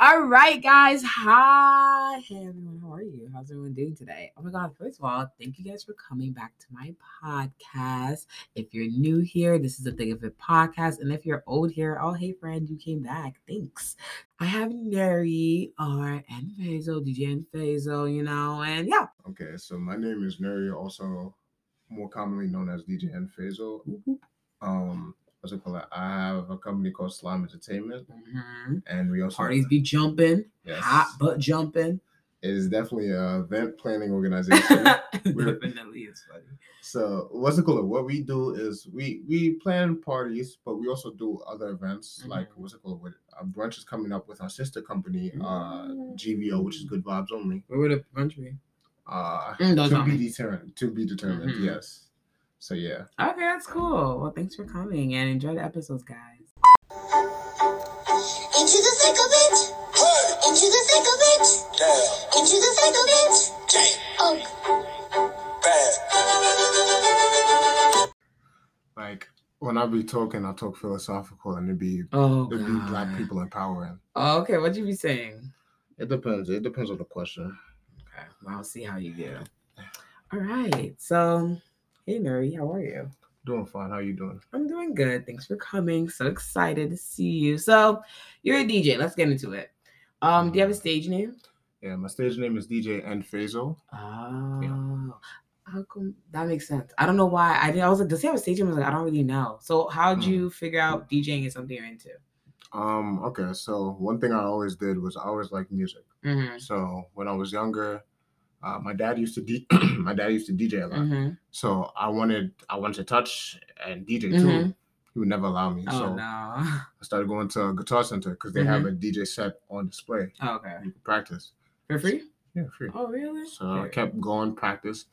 All right, guys. Hi. Hey, everyone. How are you? How's everyone doing today? Oh my God. First of all, thank you guys for coming back to my podcast. If you're new here, this is the Thick of It podcast. And if you're old here, oh, hey, friend, you came back. Thanks. I have Nuri, R, N Fazo, DJ N Fazo, you know, and yeah. Okay, so my name is Nuri, also more commonly known as DJ N Fazo. Um, what's it called? I have a company called Slime Entertainment, Mhm. and we also Parties be jumping, Yes. hot butt jumping. It is definitely a event planning organization. Definitely, it's funny. so what's it called? What we do is we we plan parties, but we also do other events like Mhm. what's it called? With a brunch is coming up with our sister company, uh, Mm. GVO, which is Good Vibes Only. Where would a brunch be? Uh, Mm, to be determined. To be determined. Mhm. Yes. So yeah. Okay, that's cool. Well, thanks for coming and enjoy the episodes, guys. Into the thick of it. Into the thick of it. Into the thick of it. Oh, Like when I be talking, I talk philosophical, and it be Oh, it be black people empowering. Oh, okay, what you be saying? It depends. It depends on the question. Okay, well, I'll see how you do. All right, so hey, Mary, how are you? Doing fine. How are you doing? I'm doing good. Thanks for coming. So excited to see you. So you're a DJ. Let's get into it. Um, do you have a stage name? Yeah, my stage name is DJ N Fazo. Oh, how come that makes sense? I don't know why. I did. I was like, does he have a stage name? I was like, I don't really know. So how'd Hmm. you figure out DJing is something you're into? Um. Okay. So one thing I always did was I always liked music. Mm-hmm. So when I was younger, uh, my dad used to D- my dad used to DJ a lot. Mm-hmm. So I wanted I wanted to touch and DJ Mhm. too. He would never allow me. Oh so no. I started going to a guitar center because they have a DJ set on display. Oh, okay. You can practice. For free? Yeah, free. Oh really? So I kept going practice.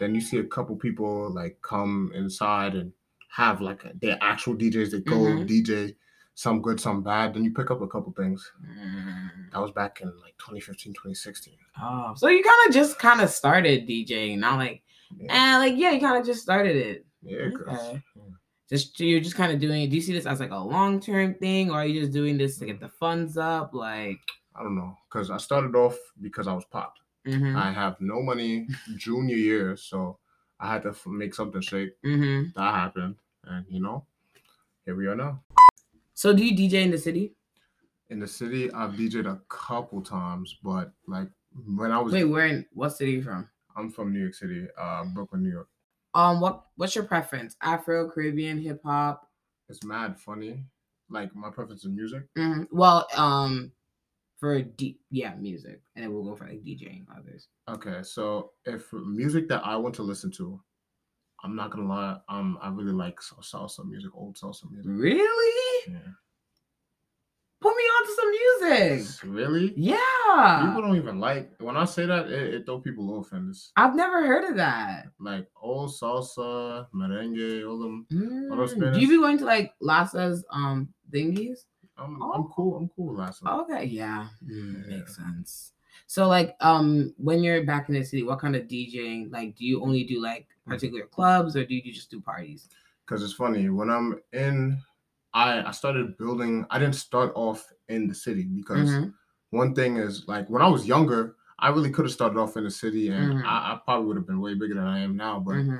Then you see a couple people like come inside and have like a, their actual DJs. They go Mhm. DJ, some good, some bad. Then you pick up a couple things. Mm. That was back in like 2015, 2016. Oh, so you kind of just kind of started DJing, not like, Yeah, eh, like yeah, you kind of just started it. yeah, Okay. Just you're just kind of doing it. Do you see this as like a long term thing, or are you just doing this to get the funds up? Like, I don't know. Because I started off because I was popped. mm-hmm, I have no money junior year, so I had to f- make something shake. mm-hmm. That happened. And you know, here we are now. So do you DJ in the city? In the city, I've DJed a couple times, but like when I was Wait, where in what city are you from? I'm from New York City, uh, Brooklyn, New York. Um, what what's your preference? Afro, Caribbean, hip hop? It's mad funny. Like my preference in music. Mhm. Well, um, for D, yeah, music, and then we'll go for like DJing others. Okay, so if music that I want to listen to, I'm not gonna lie, um, I really like salsa music, old salsa music. Really? Yeah. Put me on to some music. Really? Yeah. People don't even like when I say that it, it throw people off and it's I've never heard of that. like old salsa, merengue, all them. All those Mm, Do you be going to like Lasa's um thingies? I'm, Oh. I'm cool. I'm cool. Last one. Okay, yeah, mm, Yeah. makes sense. So like um when you're back in the city, what kind of DJing? Like do you only do like particular clubs or do you just do parties? because it's funny when I'm in. I I started building. I didn't start off in the city because Mhm. one thing is like when I was younger, I really could have started off in the city and Mhm. I, I probably would have been way bigger than I am now. But Mhm.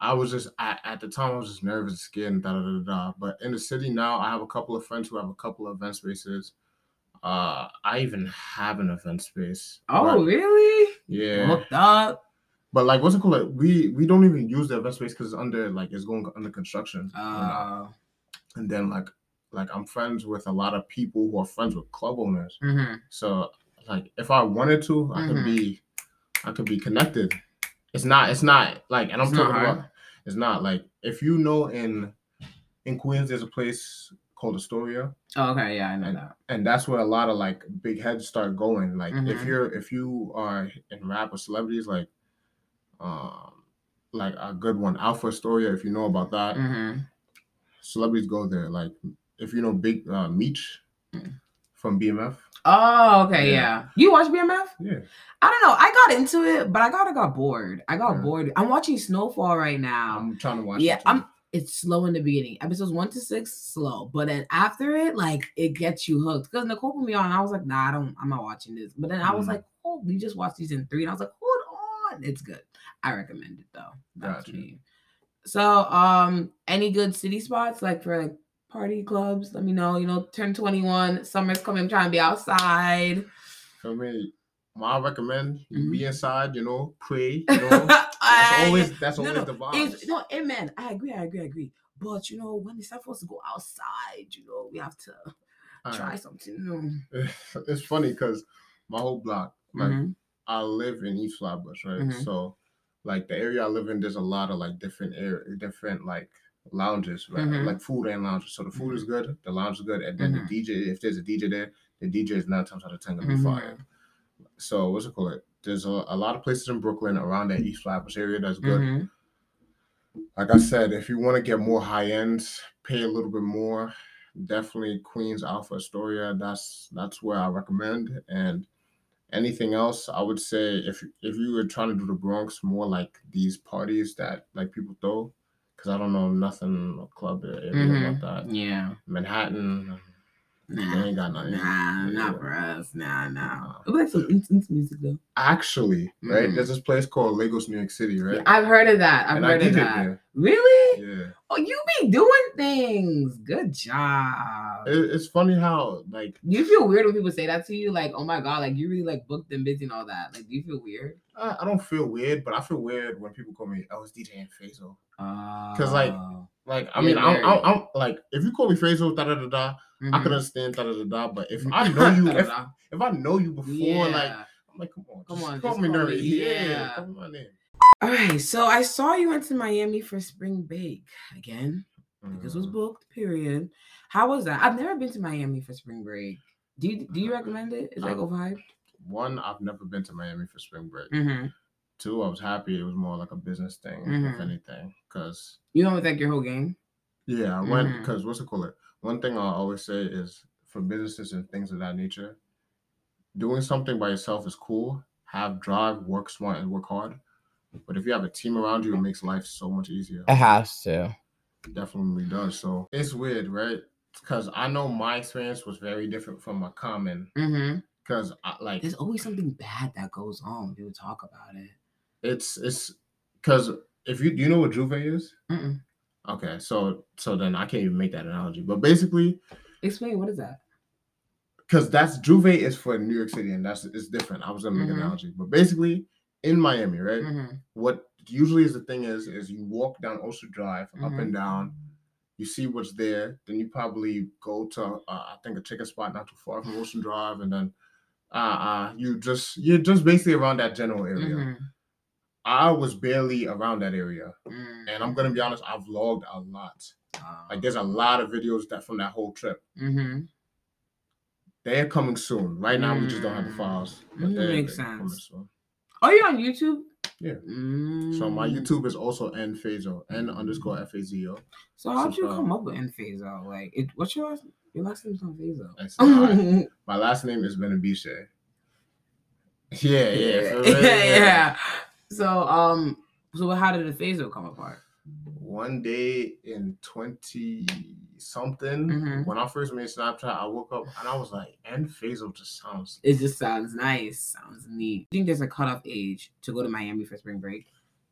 I was just at, at the time I was just nervous, scared, and da da da da. But in the city now, I have a couple of friends who have a couple of event spaces. Uh, I even have an event space. Oh really? yeah. Hooked up. But like, what's it called? Like, we we don't even use the event space because it's under like it's going under construction. you know? And then like like I'm friends with a lot of people who are friends with club owners. mhm. So like if I wanted to, I could Mhm. be I could be connected. It's not it's not like and I'm It's talking about it's not like if you know in in Queens there's a place called Astoria Oh, okay, yeah, I know And- that. and that's where a lot of like big heads start going. Like if Mhm. you're if you are in rap or celebrities like um like a good one, Alpha Astoria, if you know about that, hmm celebrities go there. Like if you know Big uh Meech Mm. from BMF. Oh, okay, Yeah. yeah. You watch BMF? Yeah. I don't know. I got into it, but I of got bored. I got Yeah. bored. I'm watching Snowfall right now. I'm trying to watch yeah. I'm. it's slow in the beginning. Episodes one to six, slow. But then after it, like it gets you hooked. Because Nicole put me on, I was like, nah, I don't, I'm not watching this. But then I was Mhm. like, oh, we just watched season three. And I was like, hold on. It's good. I recommend it though. That's Gotcha. me. So um any good city spots like for like party clubs? Let me know. You know, turn 21, summer's coming, trying to be outside. For me, I recommend you Mhm. be inside, you know, pray, you know. That's I- always that's no, always no, the vibe. It's, no, amen. I agree. I agree. I agree. But you know, when it's time for us to go outside, you know, we have to try something new. it's funny because my whole block, like Mhm. I live in East Flatbush, right? Mhm. So, like the area I live in, there's a lot of like different area, different like lounges, right? Mhm. Like food and lounges. So the food is good, the lounge is good, and then Mhm. the DJ, if there's a DJ there, the DJ is nine times out of ten gonna be Mhm. fire. So what's it called? There's a, a lot of places in Brooklyn around that East Flatbush area that's good. Mhm. like I said, if you want to get more high ends, pay a little bit more. Definitely Queens Alpha Astoria. That's that's where I recommend. And anything else, I would say if if you were trying to do the Bronx, more like these parties that like people throw, because I don't know nothing club area Mhm. about that. Yeah. Manhattan, Nah. ain't got nothing. Nah, not Yeah. for us. Nah, nah. Nah. It like some instant music though. Actually, right? Mhm. There's this place called Lagos, New York City, right? I've heard of that. I've and I heard of did it that. Really? Yeah. Oh, you be doing things. Good job. It, it's funny how like you feel weird when people say that to you? Like, oh my god, like you really like booked and busy and all that. Like, do you feel weird? I, I don't feel weird, but I feel weird when people call me, "I was DJing Fazo." Because like, Like, I mean, I'm. I'm, I'm like, if you call me Fazo, da da da da, Mm-hmm. I can understand da da da da. But if I know you, if, if I know you before, like, I'm like, come on, Come on, call me Nuri. yeah. Yeah, call me my name. all right. So I saw you went to Miami for spring break again. This was Mhm. booked. Period. How was that? I've never been to Miami for spring break. Do you do you recommend it? Is that overhyped? one. I've never been to Miami for spring break. Mm-hmm. Two, I was happy. It was more like a business thing, if Mhm. anything, because You went with like your whole gang. Yeah, I went because what's it called? One thing I always say is for businesses and things of that nature, doing something by yourself is cool. Have drive, work smart, and work hard. But if you have a team around you, it makes life so much easier. It has to. It definitely does. So it's weird, right? Because I know my experience was very different from a common. Mm-hmm. Because like There's always something bad that goes on when people talk about it. it's it's because if you do you know what J'ouvert is? Mm-mm. Okay, so so then I can't even make that analogy. But basically, Explain what is that? because that's J'ouvert is for New York City, and that's it's different. I was gonna make Mhm. an analogy, but basically in Miami, right? Mm-hmm. What usually is the thing is is you walk down Ocean Drive up Mhm. and down, you see what's there, then you probably go to uh, I think a chicken spot not too far from Ocean Drive, and then uh, uh you just you're just basically around that general area. I was barely around that area, Mm. and I'm gonna be honest, I vlogged a lot. Uh, Like there's a lot of videos that from that whole trip. mm-hmm. They're coming soon. Right now, we just don't have the Mm. files. Mm, they're- makes sense. Oh, you're on YouTube? Yeah. Mm. So my YouTube is also N Fazo, N underscore F A Z O. So how'd you subscribe. come up with N Fazo? Like, it, what's your last? Your last name's on Fazo. My last name is Benabiche. Yeah, yeah, real, yeah, yeah. So, um, so how did the Fazo come apart? One day in twenty something, Mhm. when I first made Snapchat, I woke up and I was like, N Fazo just sounds. It just sounds nice. Sounds neat. I think there's a cutoff age to go to Miami for spring break.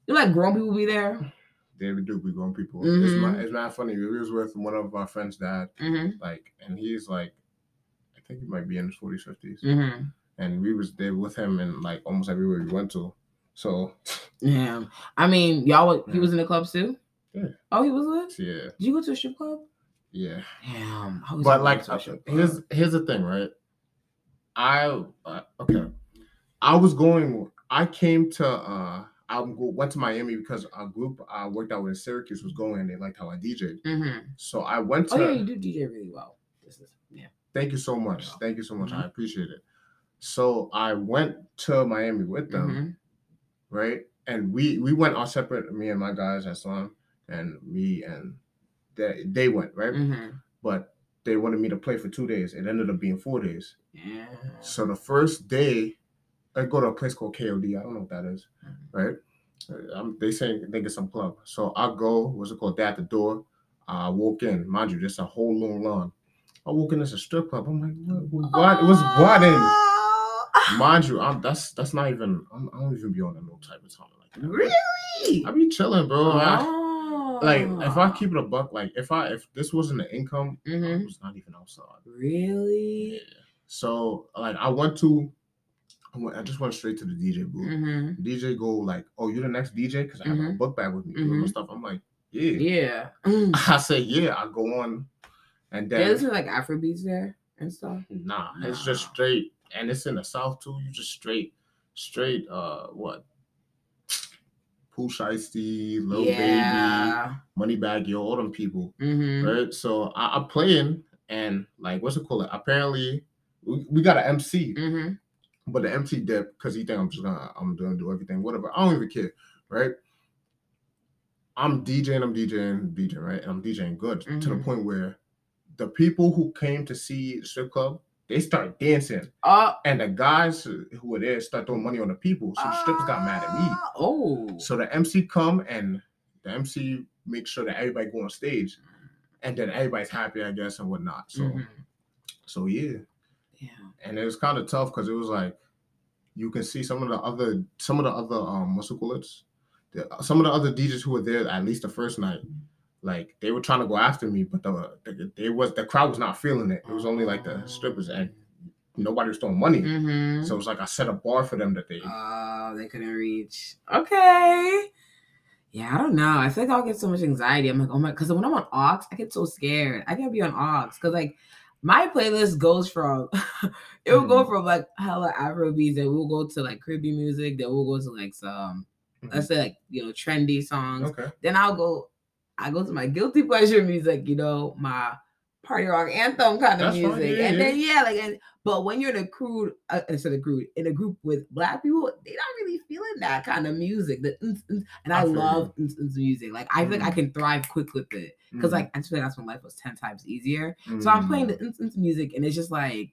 You like grown people be there? David Duke, we grown people. It's Mhm. my, it's not funny. We was with one of our friends' dad, Mm-hmm. like, and he's like, I think he might be in his forties, fifties. Mm-hmm. and we was there with him and like almost everywhere we went to. So Yeah. I mean, y'all. He was in the club too. Yeah. Oh, he was yeah, Did you go to a strip club? yeah. Damn. But like, to a strip club. here's here's the thing, right? I uh, okay. I was going. I came to. uh I went to Miami because a group I worked out with in Syracuse was going and they liked how I DJ'd. Mm-hmm. So I went to. Oh yeah, you do DJ really well. This is yeah. Thank you so much. Thank you so much. Mhm. I appreciate it. So I went to Miami with them. Right? And we we went our separate, me and my guys at and me and they they went right, Mhm. but they wanted me to play for two days. It ended up being four days. Yeah. So the first day, I go to a place called KOD. I don't know what that is, Mhm. right? Um, they say they get some club. So I go, what's it called? At the door. I walk in. Mind you, there's a whole long line. I walk in, it's a strip club. I'm like, what? what? It was what in? Mind you, I'm that's that's not even. I'm, I don't even be on a no type of time like that. Really? I be chilling, bro. I, Oh. like if I keep it a buck, like if I if this wasn't the income, I Mhm. was not even outside. Really? Yeah. So like I went to, I, I just went straight to the DJ booth. Mm-hmm. DJ go like, "Oh, you're the next DJ?" Because I have a Mhm. book bag with me Mhm. stuff. I'm like, "Yeah." Yeah. I say, "Yeah." I go on, and then listen to like Afrobeats there and stuff. nah, it's just straight, and it's in the south too. You just straight, straight. Uh, what? Pooh Shiesty, Lil Baby, yeah. Moneybagg Yo, all them people, Mm-hmm. right? So I, I'm playing, and like, what's it called? Apparently, we, we got an MC. Mm-hmm. But the MC dip because he think I'm just gonna I'm gonna do everything, whatever. I don't even care, right? I'm DJing, I'm DJing, DJing, right? And I'm DJing good to the Mhm. point where the people who came to see strip club, they start dancing. Oh. And the guys who were there start throwing money on the people. So the strippers got mad at me. Ah, Oh. So the MC come and the MC make sure that everybody go on stage. And then everybody's happy, I guess, and whatnot. So Mhm. so yeah Yeah. and it was kind of tough because it was like you can see some of the other some of the other um what's it called some of the other DJs who were there at least the first night, like they were trying to go after me, but the, the they was the crowd was not feeling it. It was only like the strippers and nobody was throwing money. Mm-hmm. So it was like I set a bar for them that they Oh, they couldn't reach. Okay. Yeah, I don't know. I feel like I'll get so much anxiety. I'm like, oh my, because when I'm on aux, I get so scared. I can't be on aux because like my playlist goes from it will go Mhm. from like hella Afrobeats, then we'll go to like Caribbean music, then we'll go to like some let's say like you know trendy songs. okay. Then I'll go, I go to my guilty pleasure music, you know, my party rock anthem kind of That's music, yeah, and yeah. then yeah, like and but when you're in a crew, uh, instead of crew, in a group with black people, they're not really feeling that kind of music. The and I, I love ns music. Like I feel like I Mhm. can thrive quick with it because like I just feel like that's when life was ten times easier. So I'm playing the ns- ns music, and it's just like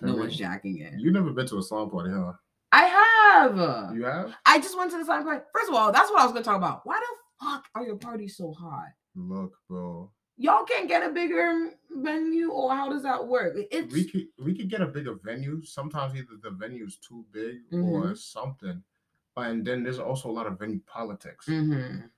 no I one's jacking it. You've never been to a slum party, huh? I have. You have? I just went to the sign party. First of all, that's what I was gonna talk about. Why the fuck are your parties so hot? Look, bro. Y'all can't get a bigger venue, or how does that work? It's we could we could get a bigger venue. Sometimes either the venue is too big or Mhm. something. And then there's also a lot of venue politics. Mhm.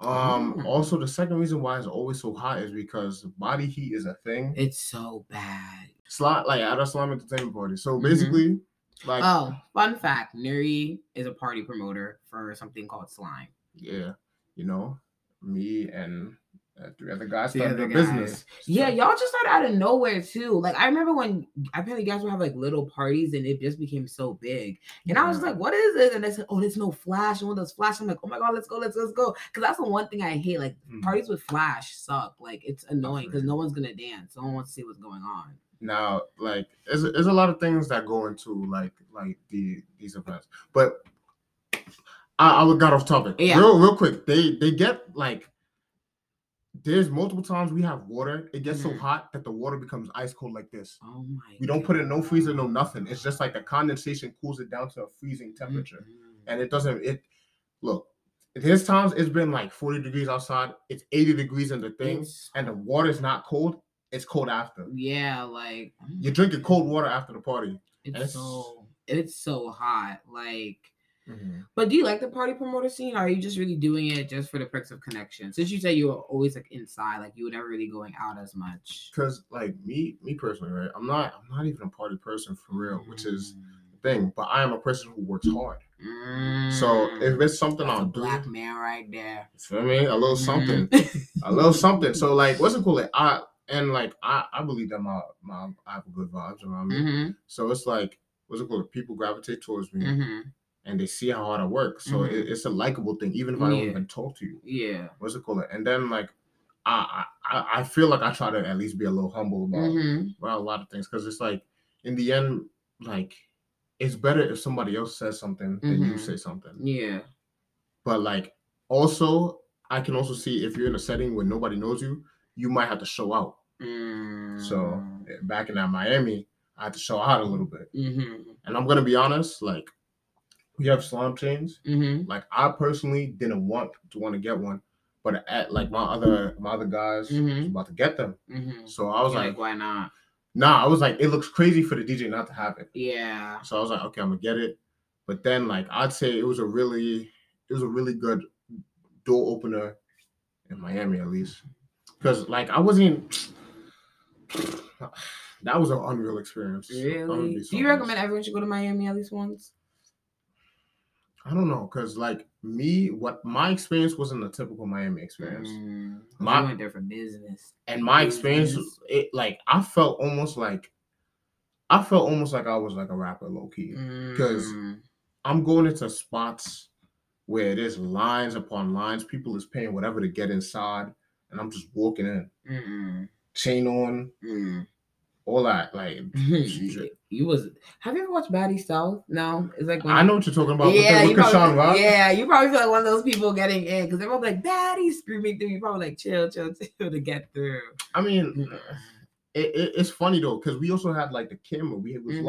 Um, Mm. also the second reason why it's always so hot is because body heat is a thing. it's so bad. Slot like at a slime entertainment party. So Mhm. basically, like Oh, fun fact: Nuri is a party promoter for something called Slime. yeah, you know, me and uh, three other guys The started other a business. Yeah, So- y'all just started out of nowhere too. Like I remember when apparently you guys would have like little parties and it just became so big. And I was Yeah. like, what is it? And they said, oh, there's no flash. No one does flash. I'm like, oh my god, let's go, let's let's go. Because that's the one thing I hate. Like Mhm. parties with flash suck. Like it's annoying because no one's gonna dance. No one wants to see what's going on. now like there's, there's a lot of things that go into like like the these events but i, I would got off topic Yeah. real real quick they they get like there's multiple times we have water it gets so Mhm. hot that the water becomes ice cold like this Oh my. we don't put it in no freezer no nothing it's just like the condensation cools it down to a freezing temperature Mhm. and it doesn't it look there's times it's been like 40 degrees outside it's 80 degrees in the thing It's- and the water's not cold it's cold after yeah, like you're drinking cold water after the party it's it's- so it's so hot. Like But do you like the party promoter scene? Or are you just really doing it just for the perks of connection? Since you say you were always like inside, like you were never really going out as much. because like me me personally right i'm not i'm not even a party person for real which is the thing but i am a person who works hard so if it's something Mm. That's a i'll do black man right there. feel me a little something Mhm. a little something so like what's it called like, i and like i i believe that my my i have good vibes around me Mhm, so it's like what's it called people gravitate towards me mhm. And they see how hard i work so Mhm. it, it's a likable thing even if i don't even talk to you Yeah. what's it called and then like I, I I feel like I try to at least be a little humble about Mhm. about a lot of things because it's like in the end, like it's better if somebody else says something than you Mhm. say something. Yeah. But like also, I can also see if you're in a setting where nobody knows you, you might have to show out. So Mm. eh, back in that Miami, I had to show out a little bit. Mhm. And I'm gonna be honest, like we have slime chains. Mm-hmm. Like I personally didn't want to want to get one, but at like my other my other guys was Mhm. about to get them. Mm-hmm. So I was like, like, why not? nah. I was like, it looks crazy for the DJ not to have it. Yeah. So I was like, okay, I'm gonna get it. But then like I'd say it was a really it was a really good door opener in Miami at least. Cause like I wasn't that was an unreal experience. Really? Do you honest. recommend everyone should go to Miami at least once? I don't know, cause like me, what my experience wasn't a typical Miami experience. Mm, My- went there for business. And my experience, it like I felt almost like I felt almost like I was like a rapper low key. 'Cause- Mm, I'm going into spots where there's lines upon lines. People is paying whatever to get inside, and I'm just walking in, mm-mm, chain on, mm. All that. Like, you was. Have you ever watched Baddie South? No, it's like when I know what you're talking about. yeah, with you with probably, Rock. yeah, you probably feel like one of those people getting in because they're probably like Baddie screaming through. You probably like chill, chill, chill to get through. I mean, it, it- it's funny though because we also had like the camera we was Mhm.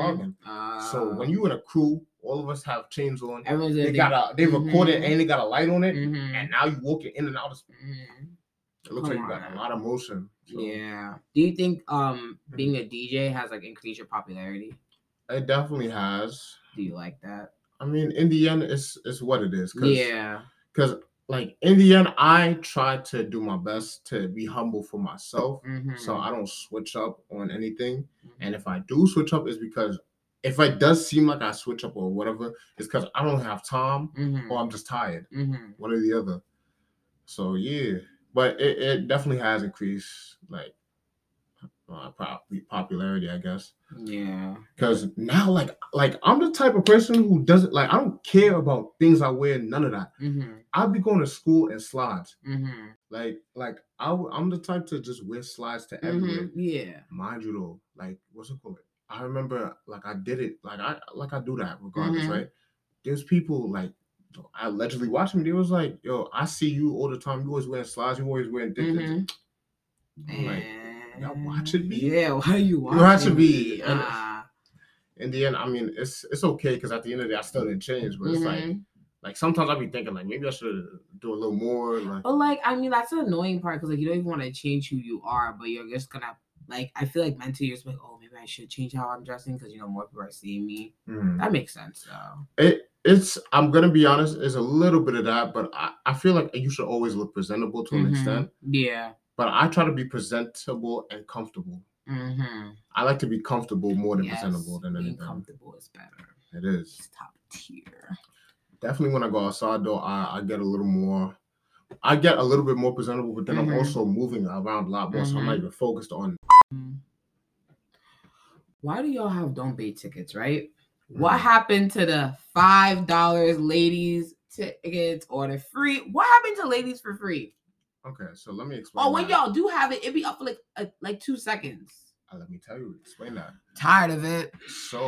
vlogging. So Uh, when you in a crew, all of us have chains on. They got a they recorded Mhm. and they got a light on it, Mhm, and now you walking in and out. Of, mhm. It looks like you got on. a lot of motion. So Yeah. Do you think um Mhm. being a DJ has like increased your popularity? it definitely has. Do you like that? I mean, in the end, it's it's what it is. Cause, Yeah. Because like in the end, I try to do my best to be humble for myself, Mhm. so I don't switch up on anything. Mhm. And if I do switch up, it's because if it does seem like I switch up or whatever, it's because I don't have time Mhm. or I'm just tired, Mhm. one or the other. So yeah, but it, it definitely has increased like uh, pop- popularity, I guess. Yeah. Because now, like, like I'm the type of person who doesn't like. I don't care about things I wear. None of that. Mhm. I'll be going to school in slides. Mhm. Like, like I, am the type to just wear slides to everywhere. Mhm. Yeah. Mind you, though, like, what's it called? I remember, like, I did it. Like, I like I do that regardless, Mhm. right? There's people like allegedly watched me. They was like, "Yo, I see you all the time. You always wearing slides. You always wearing this." this." Mhm. I'm like, y'all watching me? Yeah. Why are you watching? watching me, and- Ah. in the end, I mean, it's it's okay because at the end of the day, I still didn't change. But it's like, Mhm. like sometimes I be thinking like maybe I should do a little more. Like, But like, I mean, that's the annoying part because like you don't even want to change who you are, but you're just gonna like. I feel like mentally you're just like, oh, maybe I should change how I'm dressing because you know more people are seeing me. mm. That makes sense though. it it's i'm gonna be honest it's a little bit of that but i, I feel like you should always look presentable to an Mhm. extent Yeah. but i try to be presentable and comfortable Mm-hmm. i like to be comfortable more than Yes, presentable than being anything comfortable is better. it is It's top tier. definitely when i go outside though i, I get a little more i get a little bit more presentable but then Mhm. i'm also moving around a lot more so i'm not Mhm. even focused on Why do y'all have don't bait tickets, right? What happened to the five dollars ladies tickets or the free? What happened to ladies for free? okay so let me explain Oh, when that. y'all do have it, it be up for like uh, like two seconds. Uh, let me tell you explain that Tired of it. so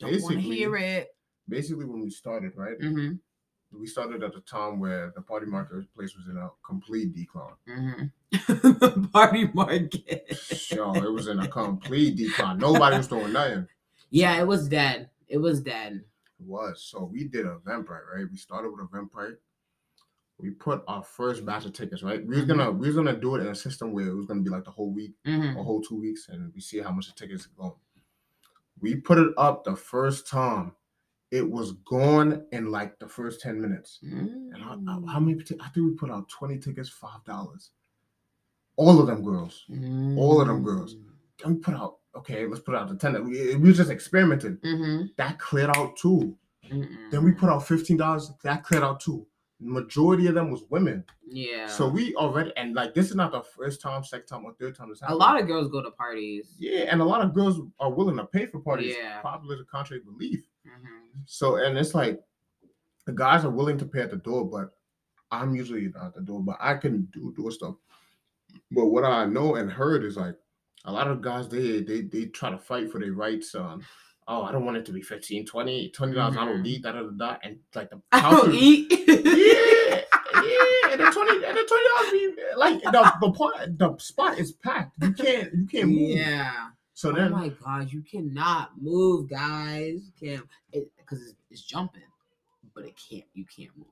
Don't want to basically hear it. basically when we started right Mm-hmm. we started at a time where the party marketplace was in a complete decline Mm-hmm. Party market. Yo, it was in a complete decline. Nobody was doing nothing. Yeah, it was dead. It was dead. It was. So we did a Eventbrite, right? We started with a Eventbrite. We put our first batch of tickets, right? We was gonna we was gonna do it in a system where it was gonna be like the whole week, Mm-hmm. a whole two weeks, and we see how much the tickets go. We put it up the first time. It was gone in like the first 10 minutes. And how, how- Mm. how many? I think we put out 20 tickets, five dollars. All of them girls. all of them girls. Then we put out, okay, let's put out the 10. We, we was just experimenting. Mm-hmm. That cleared out too. Then we put out fifteen dollars. That cleared out too. Majority of them was women. Yeah. So we already and like this is not the first time, second time, or third time this a lot of girls go to parties. yeah, and a lot of girls are willing to pay for parties. Yeah. Popular to contrary belief. Mm-hmm. So and it's like the guys are willing to pay at the door, but I'm usually not at the door, but I can do door stuff. But what I know and heard is like a lot of guys they they they try to fight for their rights on oh I don't want it to be 15 20 20 dollars I don't Mhm. need da da da da and like the I don't eat. yeah yeah and the 20 and the 20 dollars be like the the part the spot is packed you can't you can't move Yeah. so then oh my god, you cannot move, guys. You can't because it's, it's jumping. but it can't. You can't move.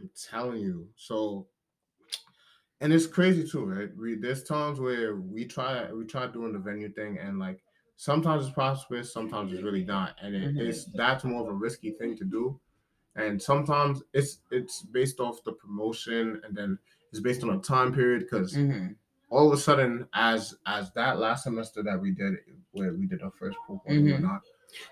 I'm telling you. So, and it's crazy too, right? We there's times where we try we try doing the venue thing, and like sometimes it's prosperous, sometimes it's really not, and it, Mhm. it's that's more of a risky thing to do. And sometimes it's it's based off the promotion, and then it's based on a time period because Mm-hmm. all of a sudden, as as that last semester that we did, where we did our first pool Mhm. not,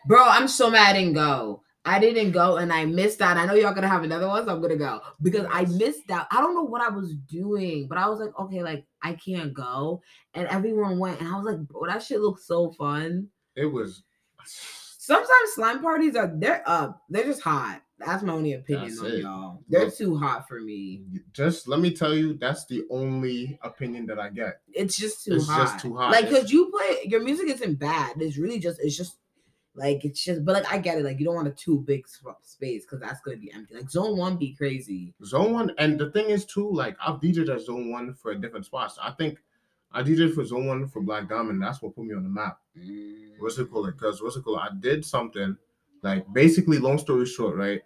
Bro, I'm so mad and go. I didn't go and I missed out. I know y'all gonna have another one, so I'm gonna go because I missed out. I don't know what I was doing, but I was like, okay, like I can't go, and everyone went, and I was like, bro, that shit looks so fun. it was. Sometimes slime parties are they're up, they're just hot. That's my only opinion That's on it. y'all. They're Look. too hot for me. Just let me tell you, that's the only opinion that I get. It's just too It's hot. just too hot. Like, cause you play your music isn't bad. It's really just it's just like it's just. But like I get it. Like you don't want a too big space because that's gonna be empty. Like zone one be crazy. Zone one, and the thing is too, like I've DJed at Zone One for a different spots. I think I DJed for Zone One for Black Diamond. That's what put me on the map. What's it called? Because what's it called? I did something like basically, long story short, right?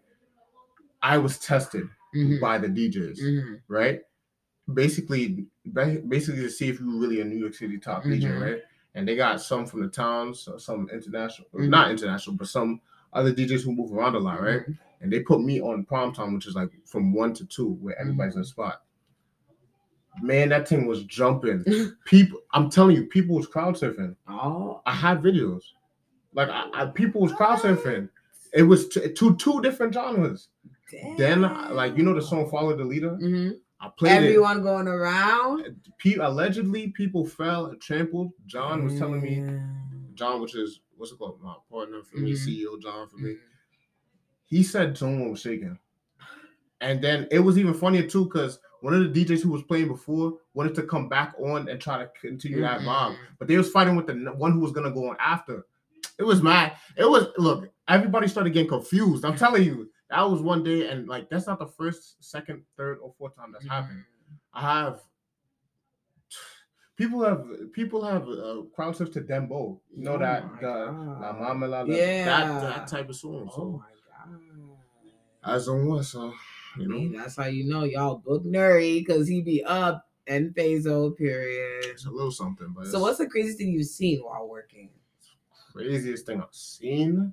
I was tested Mhm, by the DJs, mhm, right? Basically, basically to see if you were really a New York City top DJ, Mhm. right? And they got some from the towns, some international, Mhm. not international, but some other DJs who move around a lot, right? mhm. and they put me on prime time, which is like from one to two, where everybody's in a spot. Man, that thing was jumping. people, I'm telling you, people was crowd surfing. Oh, I had videos, like I, I people was crowd surfing. It was t- two two different genres. Then, like you know, the song "Follow the Leader." Mhm. I played everyone going around. Pe- allegedly, people fell and trampled. John was telling me, Mm. John, which is what's it called, my partner for Mhm. me, CEO John for me. Mhm. he said someone was shaking. And then it was even funnier too, because one of the DJs who was playing before wanted to come back on and try to continue that vibe. Mhm. But they was fighting with the one who was gonna go on after. It was mad. It was look, everybody started getting confused. I'm telling you, that was one day, and like that's not the first, second, third, or fourth time that's happened. I have people have people have uh, crowd surf to Dembow. You know Oh that the. La Mama La La- Yeah. that that type of song. Oh my god. as on one, so you I know. mean, that's how you know y'all book Nuri because he be up and Fazo period. It's a little something, but So what's the craziest thing you've seen while working? craziest thing I've seen?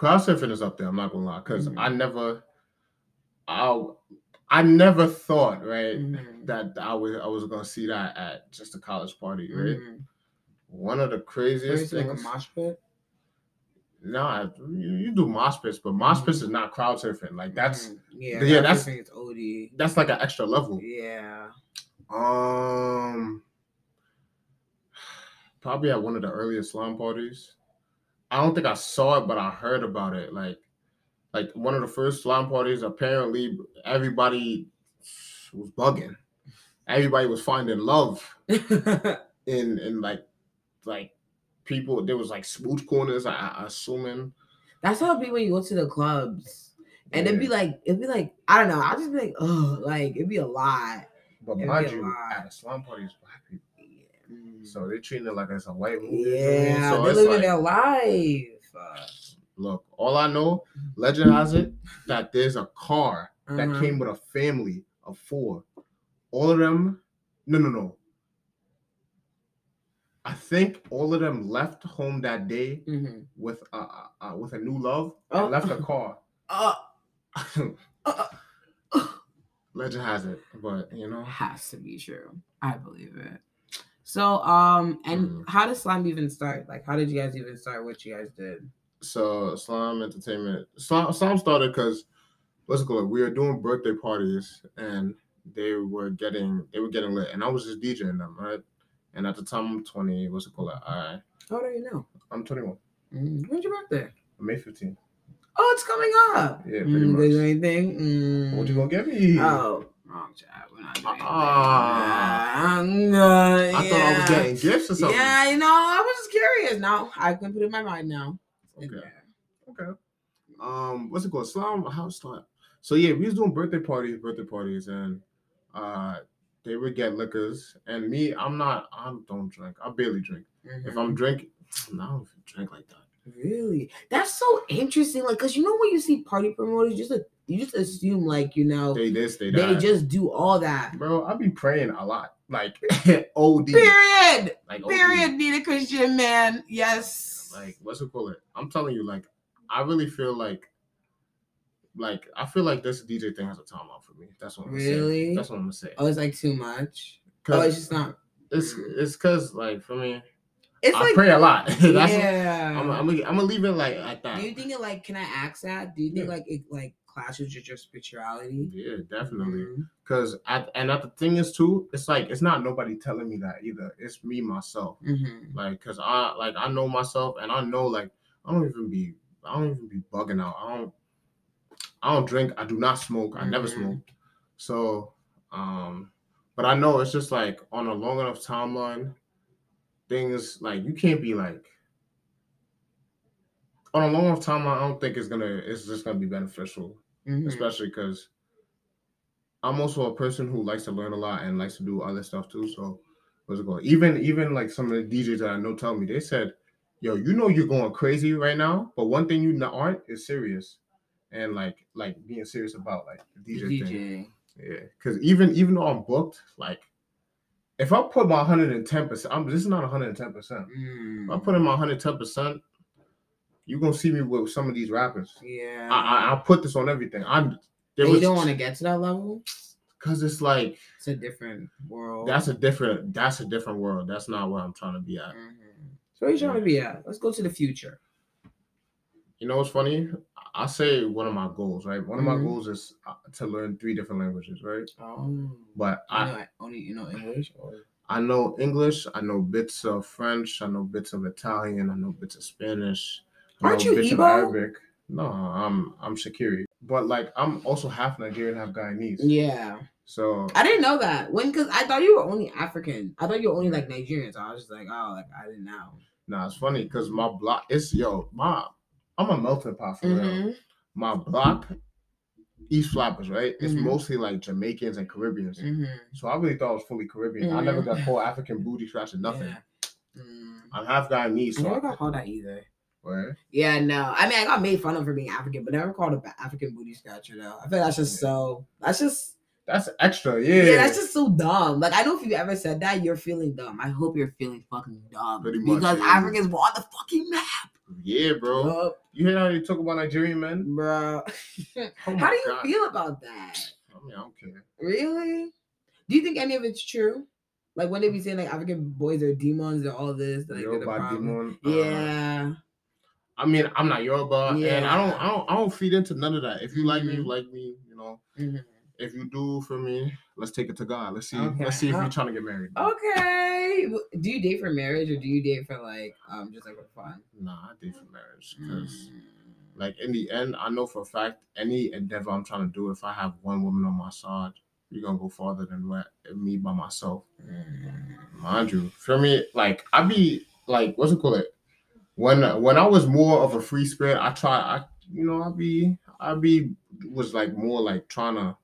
Crowd surfing is up there. I'm not gonna lie, because I Mhm. never, I, I never thought right Mhm. that I was I was gonna see that at just a college party. Right, Mhm. one of the craziest Crazy, like a things. mosh pit. No, you, you do mosh pits, but mosh pits is not crowd surfing. Like that's Mhm. yeah, yeah, that's that's- it's OD. that's like an extra level. Yeah. Um, probably at one of the earliest slum parties. I don't think I saw it, but I heard about it. Like, like one of the first slum parties. Apparently, everybody was bugging. Everybody was finding love in in like like people. There was like smooch corners. I, I assuming. That's how it be when you go to the clubs. And it'd be like, it'd be like, I don't know. I'll just be like, oh, like it'd be a lot. but it'd mind you, lot. at a slum party, it's black people, Mm. so they're treating it like it's a white movie. you know what I mean? Yeah, so they're living like, their life. Uh, Look, all I know, legend has it that there's a car that uh-huh. came with a family of four. All of them, no, no, no. I think all of them left home that day Mhm. with uh, uh, uh with a new love Oh. and left a car. Uh, uh, uh, legend has it, but you know, has to be true. I believe it. So, um, and Mhm. how did slime even start? Like, how did you guys even start? What you guys did? so Slime Entertainment, Slime, Slime started because what's it called? We were doing birthday parties and they were getting they were getting lit, and I was just DJing them, right? And at the time, I'm 20. What's it called? I How old are you now? I'm 21. Mm, when's your birthday? May 15. Oh, it's coming up. Yeah, pretty Mm, much. Anything? Mm. What you gonna get me? Oh, wrong chat. We're not doing anything. Uh, I thought I was getting gifts or something. Yeah, you know, I was just curious. Now I can put it in my mind now. Okay. Okay. Um, what's it called? Slime House Slime. So yeah, we was doing birthday parties, birthday parties, and uh, they would get liquors. And me, I'm not. I don't drink. I barely drink. If Mhm. I'm drinking, no, I don't drink like that. Really? That's so interesting. Like, cause you know when you see party promoters, just like, you just assume like you know They this, they they just do all that. bro, I be praying a lot. Like OD. Period. Like OD. Period. Need a Christian man. Yes. Like what's it called? It. I'm telling you, like I really feel like like I feel like this DJ thing has a time timeout for me. That's what I'm. Really? That's what I'm gonna say. oh, it's like too much. Oh, it's just not. it's it's cause like for me, It's I like pray a lot. That's yeah. I'm, I'm, gonna- I'm gonna leave it like at that. Do you think it like? Can I ask that? Do you think Yeah. like it like clashes with your spirituality? Yeah, definitely. Mhm. Cause at and the thing is too, it's like it's not nobody telling me that either. It's me myself. Mhm. Like, cause I like I know myself and I know like I don't even be I don't even be bugging out. I don't I don't drink. I do not smoke. I never Mhm. smoke. So um but I know it's just like on a long enough timeline, things like you can't be like on a long enough timeline, I don't think it's gonna it's just gonna be beneficial Mhm. especially because I'm also a person who likes to learn a lot and likes to do other stuff too. So what's it called? Even even like some of the DJs that I know tell me, they said, "Yo, you know you're going crazy right now, but one thing you aren't is serious, and like like being serious about like the DJ, thing. DJ. Yeah, because even even though I'm booked, like if I put my 110 percent, I'm this is not 110 percent. Mm. I put in my 110 percent, you're gonna see me with some of these rappers. Yeah. I, I I put this on everything. I'm there you was don't want to get to that level. because it's like It's a different world. that's a different that's a different world. That's not where I'm trying to be at. Mhm. So where you trying to be at? Let's go to the future. You know what's funny? I say one of my goals, right? One of Mhm. my goals is uh, to learn three different languages, right? Oh. But I I know only you know English or I know English, I know bits of French, I know bits of Italian, I know bits of Spanish. Aren't you Igbo? Arabic. No, I'm I'm Shakiri. But like I'm also half Nigerian, half Guyanese. yeah. So I didn't know that when because I thought you were only African. I thought you were only like Nigerian. So I was just like, oh, like I didn't know. nah, it's funny because my block it's yo, my I'm a melting pot for real. Mhm. my block, East Flatbush, right? It's Mhm. mostly like Jamaicans and Caribbeans. Mhm. So I really thought I was fully Caribbean. I never got called African booty scratching nothing. Yeah. Mm. I'm half Guyanese, So I never got called that either. Yeah, no. I mean, I got made fun of for being African, but never called a African booty scratcher though. I feel that's just so. That's just. That's extra, yeah. Yeah. that's just so dumb. Like I know if you ever said that, you're feeling dumb. I hope you're feeling fucking dumb Pretty much, because yeah. Africans were on the fucking map, yeah, bro. You hear how they talk about Nigerian men? bro. Oh How do you God. feel about that? I mean, I don't care. Really? Do you think any of it's true? Like when they be saying like African boys are demons and all this, like they're the problem. demon. uh, Yeah. I mean, I'm not your Yoruba, and I don't, I don't, I don't feed into none of that. If you like me, you Mhm. like me. You know, Mhm. if you do for me, let's take it to God. Let's see, Okay. let's see if you're trying to get married. Okay. Do you date for marriage or do you date for like um just like for fun? Nah, I date for marriage because. Mm. like in the end, I know for a fact any endeavor I'm trying to do, if I have one woman on my side, you're gonna go farther than me by myself. Mm. Mind you, for me, like I be like, what's it called? When when I was more of a free spirit, I try, I you know, I be I be was like more like trying to,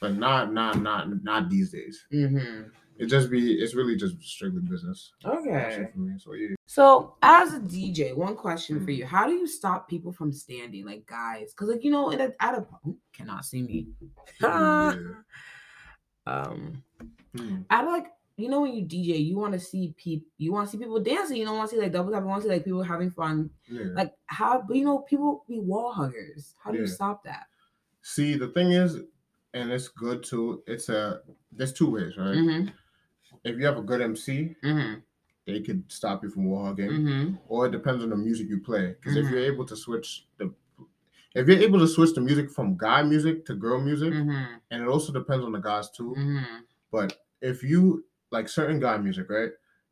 but not not not not these days. Mhm. It just be it's really just strictly business. Okay. for me. So yeah, So, as a DJ, one question for Mm. you: How do you stop people from standing, like guys? Because, like you know, in a, at a oh, cannot see me. Yeah. um, Hmm. I like you know when you DJ, you want to see people, you want to see people dancing. You don't want to see like double tap. You want to see like people having fun. yeah. Like how, but you know, people be wall huggers. How do you stop that? See, the thing is, and it's good too. It's a there's two ways, right? Mm-hmm. If you have a good MC, Mm-hmm. they could stop you from wall hugging, Mm-hmm. or it depends on the music you play. Because if Mhm. you're able to switch the, if you're able to switch the music from guy music to girl music, Mm-hmm. and it also depends on the guys too. Mm-hmm. But if you like certain guy music, right,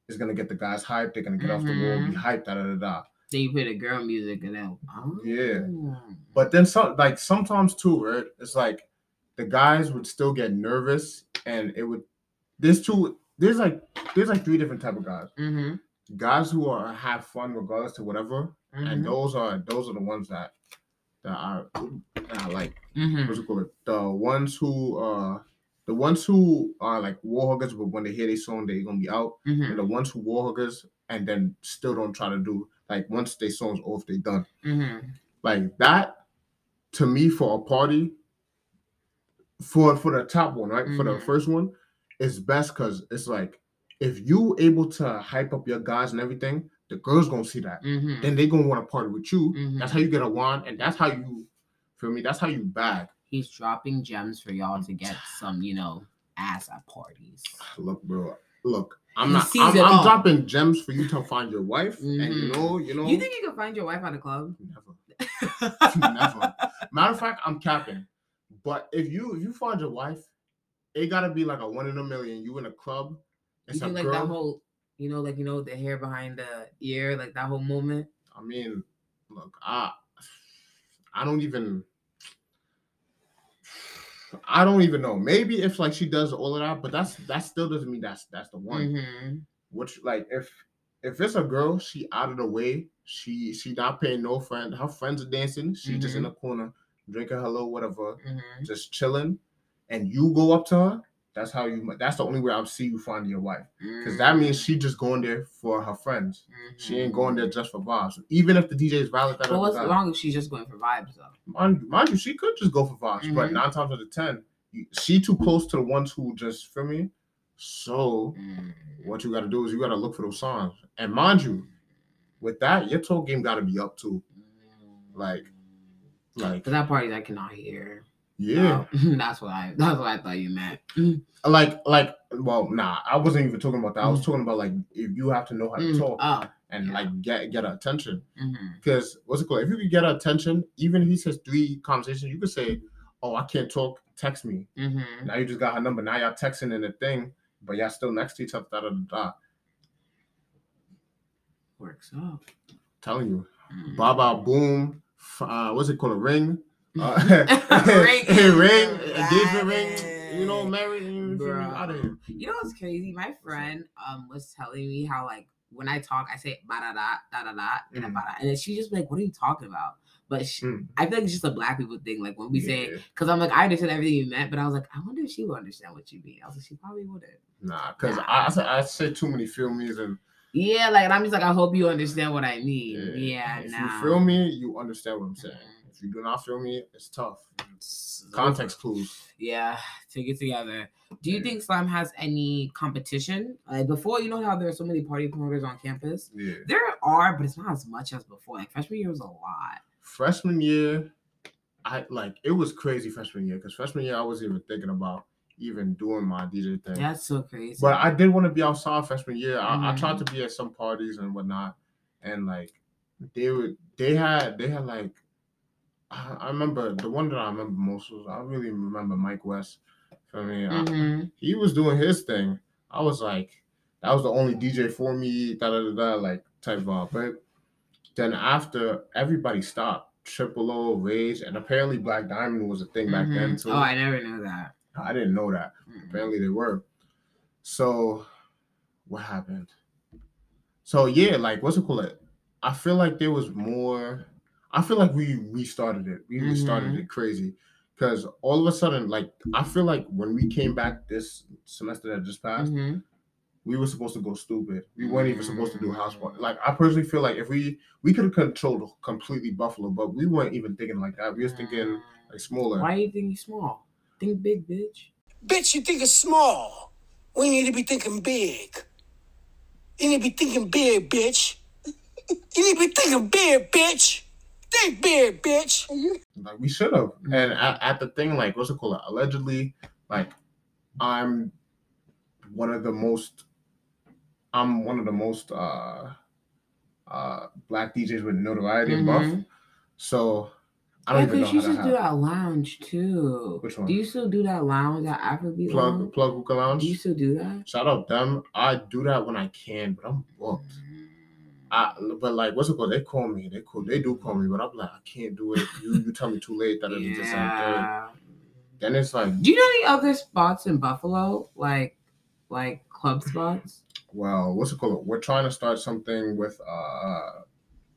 is gonna get the guys hyped. They're gonna get off the wall, be hyped, da da da da. Then you play the girl music and then oh. Yeah. But then some like sometimes too, right? It's like the guys would still get nervous and it would there's two there's like there's like three different type of guys. Mm-hmm. Guys who are have fun regardless to whatever. Mm-hmm. And those are those are the ones that that are that I like mm-hmm. what's it called? The ones who uh the ones who are like war huggers, but when they hear their song, they're gonna be out. Mm-hmm. And the ones who war huggers and then still don't try to do like once they songs off, they done. Mm-hmm. Like that to me for a party for for the top one, right? For the Mhm. first one, it's best because it's like if you able to hype up your guys and everything, the girls gonna see that. Mm-hmm. Then they gonna want to party with you. Mhm. That's how you get a wand, and that's how you feel me. That's how you bag. He's dropping gems for y'all to get some, you know, ass at parties. Look, bro. Look, I'm not. I'm, I'm dropping gems for you to find your wife, and you Mhm. know, you know, You think you can find your wife at a club? never. Never. Matter of fact, I'm capping. But if you if you find your wife, it gotta be like a one in a million. You in a club, You it's a think like girl. that whole, you know, like you know the hair behind the ear, like that whole moment. I mean, look, I I don't even I don't even know. Maybe if like she does all of that, but that's that still doesn't mean that's that's the one. Mm-hmm. Which like if if it's a girl, she out of the way. She she not paying no friend. Her friends are dancing. She just in the corner drinking hello whatever, Mm-hmm. just chilling. And you go up to her. That's how you. That's the only way I'll see you finding your wife. Because that means mm. she just going there for her friends. She ain't going there mm-hmm. just for vibes. Even if the DJ is valid, that But other what's guy. wrong if she's just going for vibes though? mind, mind you, she could just go for vibes, but Mhm. nine times out of ten, she too close to the ones who just for me. So mm. what you got to do is you got to look for those songs, and mind you, with that, your talk game got to be up too. Like, Like, But that party I cannot hear. Yeah, Oh, that's what I. That's what I thought you meant. like, like, well, nah, I wasn't even talking about that. I was talking about like if you have to know how to Mm, talk Oh. and yeah. like get get attention. mhm. Because what's it called? If you could get attention, even if he says three conversations, you could say, "Oh, I can't talk. Text me." Mhm. Now you just got her number. Now y'all texting in the thing, but y'all still next to each other. Da, da, da. Works out. Telling you, Mhm. Baba Boom. Uh, what's it called? A ring. Uh, Ring. ring, engagement ring. You know, married. You? Out of here. You know what's crazy? My friend um was telling me how like when I talk, I say ba da da da da da and mm. ba da, and then she just like, "What are you talking about?" But she, Mm. I feel like it's just a black people thing. Like when we say, because I'm like, I understand everything you meant, but I was like, I wonder if she would understand what you mean. I was like, she probably wouldn't. Nah, because Nah. I, I say I say too many feel me's and Yeah, like and I'm just like, I hope you understand what I mean. Yeah, If nah. you feel me, you understand what I'm saying. If you do not feel me, it's tough. It's- Context clues. Yeah, take it together. Do you Yeah. think Slime has any competition? Like before, you know how there are so many party promoters on campus? Yeah. There are, but it's not as much as before. Like freshman year was a lot. Freshman year, I like it was crazy freshman year because freshman year I wasn't even thinking about even doing my DJ thing. That's so crazy. But I did want to be outside freshman year. I, I Mhm. tried to be at some parties and whatnot, and like they would, they had, they had like, I, I remember the one that I remember most was I really remember Mike West. For me, I- Mhm. he was doing his thing. I was like, that was the only DJ for me. Da da da da, like type vibe. But then after everybody stopped, Triple O, Rage, and apparently Black Diamond was a thing back then Mhm. too. Oh, I never knew that. I didn't know that. Mhm. Apparently they were. So what happened? So yeah, like what's it called? I feel like there was more. I feel like we restarted it. We restarted Mhm. it crazy. Cause all of a sudden, like I feel like when we came back this semester that just passed, Mhm. we were supposed to go stupid. We weren't even supposed to do house party. Mm. Like I personally feel like if we we could have controlled completely Buffalo, but we weren't even thinking like that. We was thinking like smaller. Why do you think you small? Think big, bitch. Bitch, you think it's small. We need to be thinking big. You need to be thinking big, bitch. You need to be thinking big, bitch. Think big, bitch. Like we should have. Mhm. And at, at the thing, like what's it called? Allegedly, like I'm one of the most I'm one of the most uh uh black DJs with notoriety in Buff. Mhm. So I don't Yeah, even know because you should do that lounge too. Which one? Do you still do that lounge, that Afrobeat Plug lounge? plug hookah lounge. Do you still do that? Shout out them. I do that when I can, but I'm booked. I, but like, what's it called? They call me. They call. They do call me, but I'm like, I can't do it. You you tell me too late that it's just like yeah. Then it's like, Do you know any other spots in Buffalo, like like club spots? well, what's it called? We're trying to start something with uh,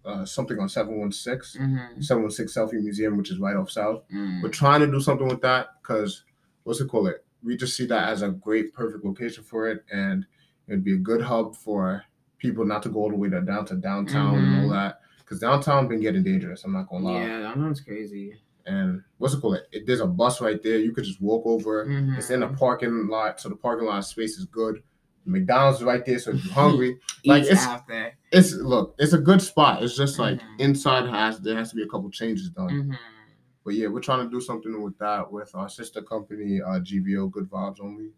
uh something on seven one six. Mm-hmm. 716 Selfie Museum, which is right off South. Mm. We're trying to do something with that because what's it called? It we just see that as a great, perfect location for it, and it'd be a good hub for people not to go all the way to down to downtown and all Mhm. that because downtown been getting dangerous. I'm not gonna lie. Yeah, sounds crazy. And what's it called? It, there's a bus right there. You could just walk over. It's in a parking lot, so the parking lot space is good. McDonald's is right there, so if you're hungry, like, it's- after. it's look, it's a good spot. It's just like Mhm. inside has there has to be a couple changes done. Mhm. But yeah, we're trying to do something with that with our sister company, uh, GVO Good Vibes Only.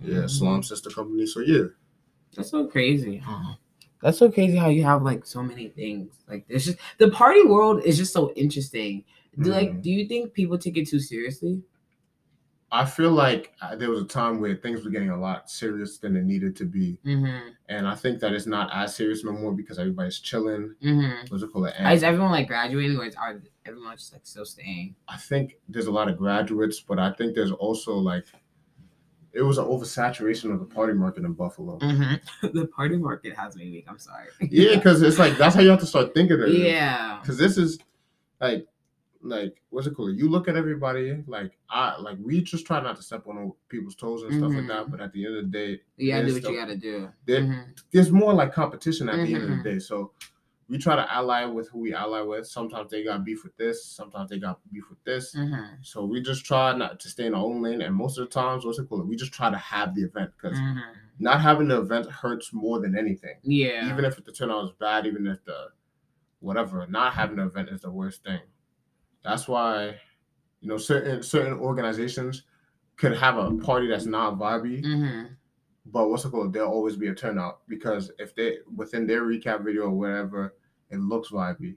Yeah, Mhm. Slum Sister Company. So yeah, That's so crazy. Huh? That's so crazy how you have like so many things. Like it's just the party world is just so interesting. Do like Mhm. do you think people take it too seriously? I feel like uh, there was a time where things were getting a lot serious than it needed to be, Mm-hmm. and I think that it's not as serious no more because everybody's chilling. Mm-hmm. What's it called? Is everyone like graduating or is everyone just like still staying? I think there's a lot of graduates, but I think there's also like it was an oversaturation of the party market in Buffalo. Mm-hmm. the party market has me weak. I'm sorry. Yeah, because it's like that's how you have to start thinking of it. yeah. because this is like like what's it called you look at everybody like i like we just try not to step on people's toes and stuff like that Mhm. but at the end of the day yeah, gotta do there's what you gotta do. there- Mhm. there's more like competition at the end of the day so we try to ally with who we ally with sometimes they got beef with this sometimes they got beef with this Mhm. so we just try not to stay in our own lane and most of the times what's it called we just try to have the event because Mhm. not having the event hurts more than anything Yeah. even if the turnout is bad, even if the whatever, not having an event is the worst thing. That's why, you know, certain certain organizations could have a party that's not vibey, mm-hmm. But what's it called? There'll always be a turnout because if they within their recap video or whatever, it looks vibey.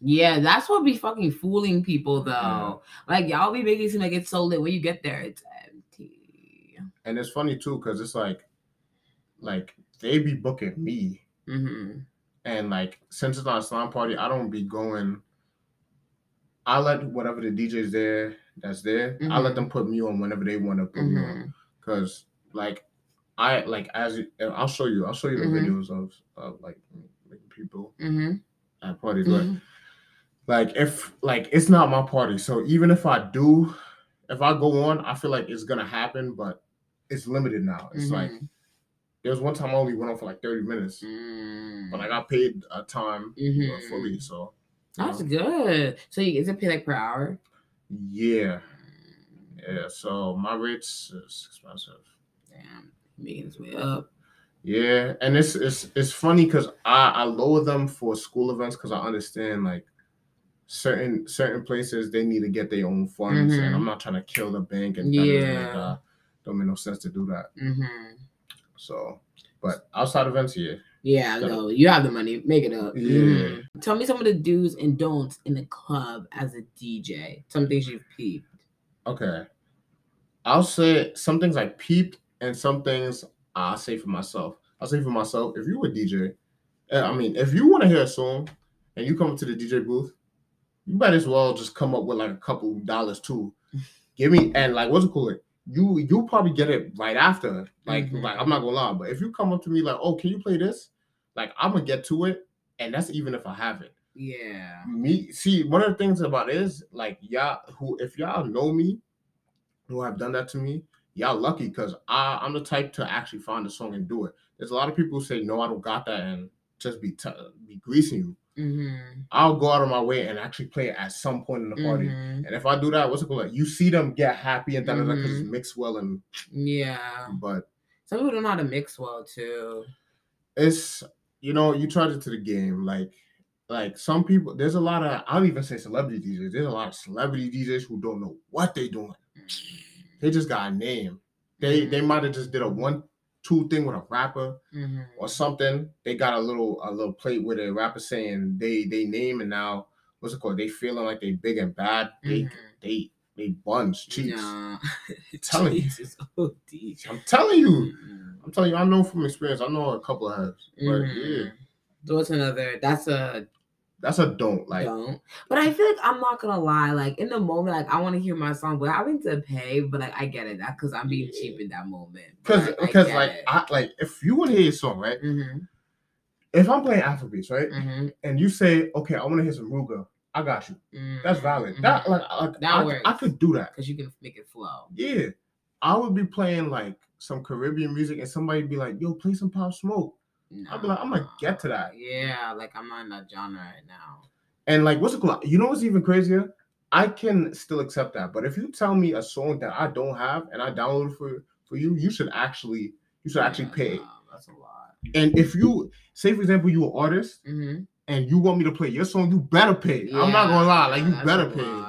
Yeah, that's what be fucking fooling people though. Yeah. Like y'all be making it seem like it's so lit. When you get there, it's empty. And it's funny too, because it's like like they be booking me. Mm-hmm. And like since it's not a slime party, I don't be going. I let whatever the DJ's there that's there. I let Mhm. them put me on whenever they want to put me on. Mm-hmm. Cause like I like as I'll show you. I'll show you the Mhm. videos of of like like, people Mm-hmm. at parties. But like if like it's not my party, so even if I do, if I go on, I feel like it's gonna happen, but it's limited now. It's like there was one time I only went on for like thirty minutes, Mm-hmm. but I got paid a time uh, Mhm. fully. So That's know. good. So you is it pay like per hour? yeah, yeah. So my rates is expensive. Damn, making his way up. Yeah, and it's it's it's funny because I I lower them for school events because I understand like certain certain places they need to get their own funds, Mhm. and I'm not trying to kill the bank and. Yeah. don't make no sense to do that. Mm-hmm. So, but outside events, yeah, Yeah, no, you have the money. Make it up. Yeah. Mhm. Tell me some of the do's and don'ts in the club as a DJ. Some things you've peeped. okay. I'll say some things I peeped, and some things I say for myself. I'll say for myself, if you a DJ, uh, I mean, if you want to hear a song and you come to the DJ booth, you might as well just come up with like a couple dollars too. Give me and like what's it called? You you probably get it right after. Like Mhm. like I'm not gonna lie, but if you come up to me like, oh, can you play this? Like I'm gonna get to it, and that's even if I have it. Yeah. Me see one of the things about it is like y'all who if y'all know me, who have done that to me, y'all lucky because I I'm the type to actually find a song and do it. There's a lot of people who say no, I don't got that, and just be t- be greasing you. Mm-hmm. I'll go out of my way and actually play it at some point in the party. Mhm. And if I do that, what's it called? Like, you see them get happy and that because it's Mhm. mixed well and Yeah. but Some people don't know how to mix well too. it's you know you charge it to the game like like some people there's a lot of I'll even say celebrity DJs. There's a lot of celebrity DJs who don't know what they're doing. They just got a name. They they might have just did a one two thing with a rapper Mm-hmm. or something. They got a little a little plate with a rapper saying they they name and now what's it called? They feeling like they big and bad. They Mhm. they they buns cheeks. Nah. telling you. I'm telling you. I'm telling you, I know from experience. I know a couple of heads. But yeah, Mhm. So another? That's a that's a don't. Like don't. But I feel like I'm not gonna lie. Like in the moment, like I want to hear my song, but having to pay. But like I get it, that because I'm being cheap in that moment. because because like it. I like if you want to hear your song, right? Mhm, If I'm playing Afrobeats, right, mhm, and you say, okay, I want to hear some Ruga, I got you. That's valid. mhm, That like, like That I, works. I could do that. because you can make it flow. Yeah, I would be playing like some Caribbean music, and somebody be like, "Yo, play some Pop Smoke." Be like, I'm gonna get to that. Yeah, like I'm not in that genre right now. And like, what's it called? You know what's even crazier? I can still accept that. But if you tell me a song that I don't have and I download for for you, you should actually you should actually Yeah, pay. no, that's a lot. And if you say, for example, you're an artist Mm-hmm. and you want me to play your song, you better pay. I'm not gonna lie, like you better pay.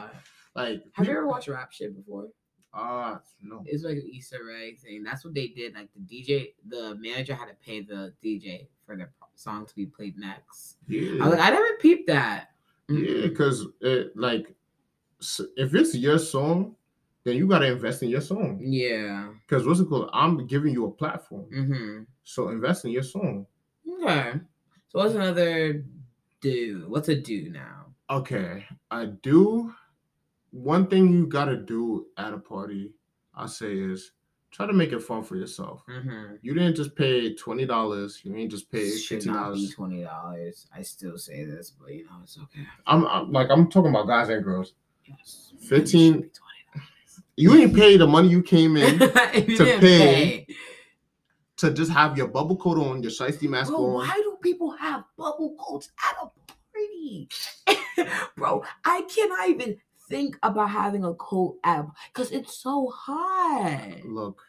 Like, Have you ever watched rap shit before? Uh, no. It's like an Easter egg thing. That's what they did. Like the DJ, the manager had to pay the DJ for the song to be played next. I Yeah, was like, I never peeped that. yeah, because it like if it's your song, then you gotta invest in your song. Yeah. Because what's it called? I'm giving you a platform, Mm-hmm. so invest in your song. Okay. So what's another do? What's a do now? Okay, I do. One thing you gotta do at a party, I say, is try to make it fun for yourself. Mm-hmm. You didn't just pay twenty dollars. You ain't just pay fifteen dollars. twenty dollars. I still say this, but you know it's okay. I'm, I'm like I'm talking about guys and girls. Yes. 15 You ain't pay the money you came in to didn't pay. to just have your bubble coat on, your shiesty mask Bro, on. why do people have bubble coats at a party? Bro, I cannot even think about having a coat at because it's so hot. Look,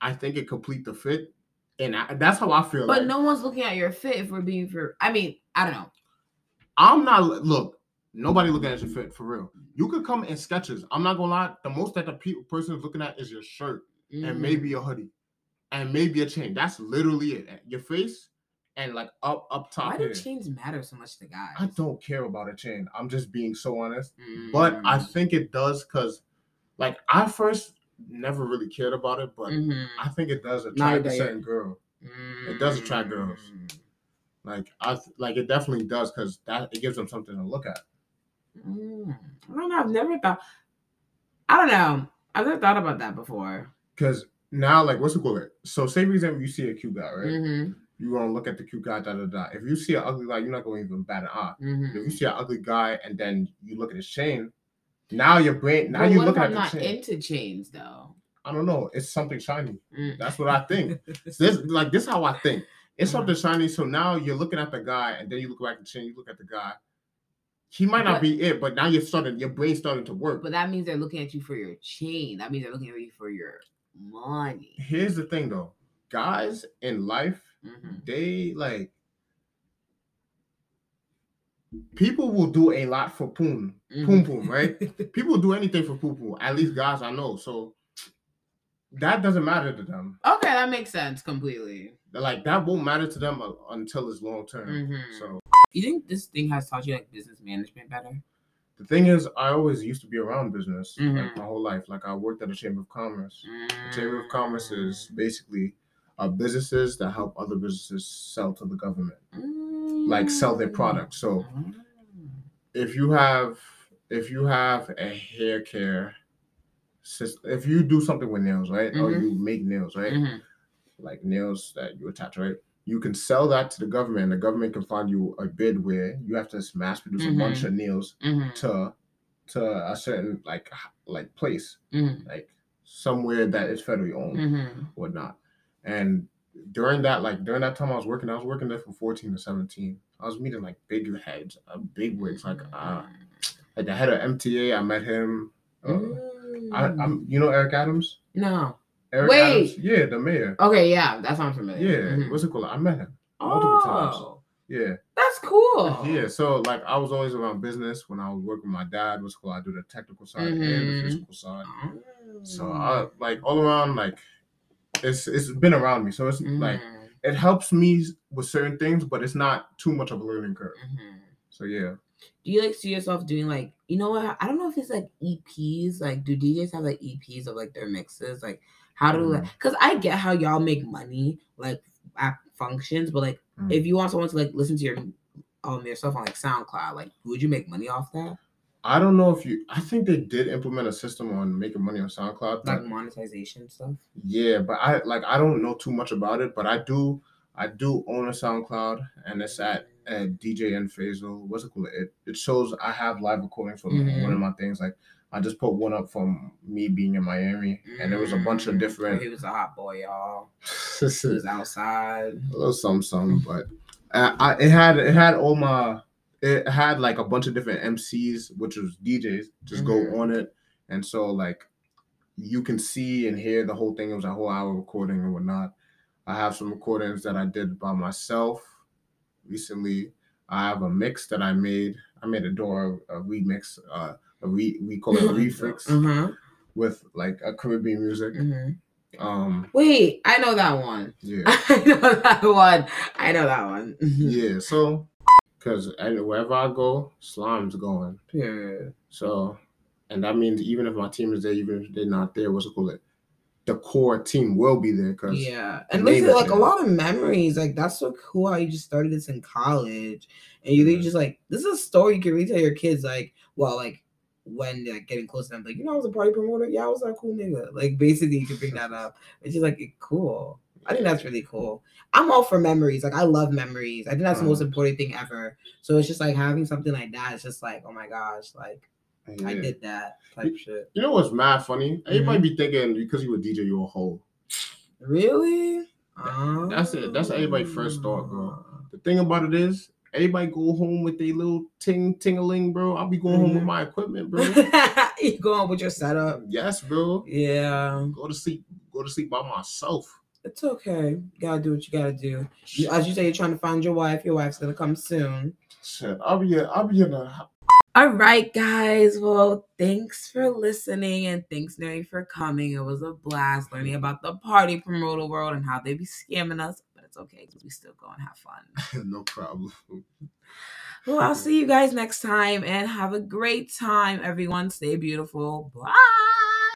I think it complete the fit, and I, that's how I feel. But like. no one's looking at your fit if we're being for. I mean, I don't know. I'm not look. Nobody looking at your fit for real. You could come in sketches. I'm not gonna lie. The most that the pe- person is looking at is your shirt and Mhm. maybe a hoodie, and maybe a chain. That's literally it. Your face and like up up top Why do here. chains matter so much to guys? I don't care about a chain. I'm just being so honest. But I Mm. think it does because, like, I first never really cared about it, but Mhm. I think it does attract a certain girl. It does attract girls. Mm. Like I like it definitely does because that it gives them something to look at. Mm. I don't know. I've never thought. I don't know. I've never thought about that before. Because now, like, what's the called? So, say for example, you see a cute guy, right? Mhm. You gonna look at the cute guy, da da da. If you see an ugly guy, you're not gonna even bat an eye. If you see an ugly guy and then you look at his chain, now your brain, now But you what if looking I'm the not chain. into chains though? I don't know. It's something shiny. Mm. That's what I think. this like this how I think. It's Uh-huh. something shiny. So now you're looking at the guy, and then you look back at the chain. You look at the guy. He might not But- be it, but now you're starting. Your brain's starting to work. But that means they're looking at you for your chain. That means they're looking at you for your money. Here's the thing, though. Guys in life, Mhm. they like people will do a lot for poon, poom Mhm. poom, right? people do anything for poom poom. At least guys I know. So that doesn't matter to them. Okay, that makes sense completely. Like that won't matter to them uh, until it's long term. Mhm. So You think this thing has taught you like business management better? the thing is, I always used to be around business like Mhm. my whole life. Like I worked at a chamber of commerce. The chamber of commerce Mm. is basically uh, businesses that help other businesses sell to the government, like sell their products. So Mm. if you have if you have a hair care system, if you do something with nails, right, or Mhm. you make nails, right, Mhm. like nails that you attach, right, you can sell that to the government. The government can find you a bid where you have to mass produce a bunch Mhm. of nails Mhm. to to a certain like like place, like somewhere that is federally owned, Mhm. whatnot. And during that, like during that time I was working, I was working there from 14 to 17. I was meeting like big heads, uh, big wigs, like uh like the head of MTA. I met him. Uh, Mm. I'm, you know, Eric Adams. no. Eric Wait. Adams, yeah, the mayor. Okay, yeah, that sounds familiar. Yeah, Mhm. what's it called? I met him multiple times. Oh, Yeah, that's cool. yeah. So like, I was always around business when I was working with my dad. What's cool. I do the technical side and the Mhm. physical side. So Mm. I like all around like, it's it's been around me. So it's like Mhm. it helps me with certain things, but it's not too much of a learning curve. Mhm. So yeah. Do you like see yourself doing like you know what? I don't know if it's like EPs. Like, do DJs have like EPs of like their mixes? Like, how do like? Mm. Because I get how y'all make money like at functions, but like Mm. if you want someone to like listen to your um your stuff on like SoundCloud, like would you make money off that? I don't know if you. I think they did implement a system on making money on SoundCloud. Like monetization stuff. yeah, but I like I don't know too much about it. But I do. I do own a SoundCloud, and it's at uh, DJ N Fazo. What's it called? It it shows I have live recordings for Mhm. one of my things. Like I just put one up from me being in Miami, and there was a bunch of Mm, different. He was a hot boy, y'all. He was outside. A little some some, but uh, I it had it had all my it had like a bunch of different MCs, which was DJs, just Mhm. go on it, and so like you can see and hear the whole thing. It was a whole hour recording and whatnot. I have some recordings that I did by myself recently. I have a mix that I made. I made a door a remix. Uh, a re we call it a refix Uh-huh. with like a Caribbean music. mhm. Um, Wait, I know that one. yeah, I know that one. I know that one. yeah. So, because wherever I go, Slime's going. Yeah. So, and that means even if my team is there, even if they're not there, what's it called? The core team will be there because Yeah, and is like a lot of memories. Like that's so cool how you just started this in college, and you Mhm. just like this is a story you can retell your kids. Like, well, like when they're like, getting close to them, like you know, I was a party promoter. Yeah, I was that cool nigga. Like basically, you can bring that up. It's just like cool. I think that's really cool. I'm all for memories. Like I love memories. I think that's the most Mhm. important thing ever. So it's just like having something like that. It's just like, oh my gosh, like I did that type shit. You know what's mad funny? Mm-hmm. Everybody be thinking because you were DJ, you a hoe. Really? that's it. That's everybody's first thought, bro. The thing about it is, everybody go home with their little ting tingaling, bro. I'll be going home with Mhm. my equipment, bro. you going with your setup? yes, bro. Yeah, Go to sleep. Go to sleep by myself. It's okay. You gotta do what you gotta do. You- As you say, you're trying to find your wife. Your wife's gonna come soon. Shit, I'll be. I'll be in a. All right, guys. Well, thanks for listening and thanks, Nuri, for coming. It was a blast learning about the party promoter world and how they be scamming us, but it's okay because we still go and have fun. no problem. Well, I'll see you guys next time and have a great time, everyone. Stay beautiful. Bye.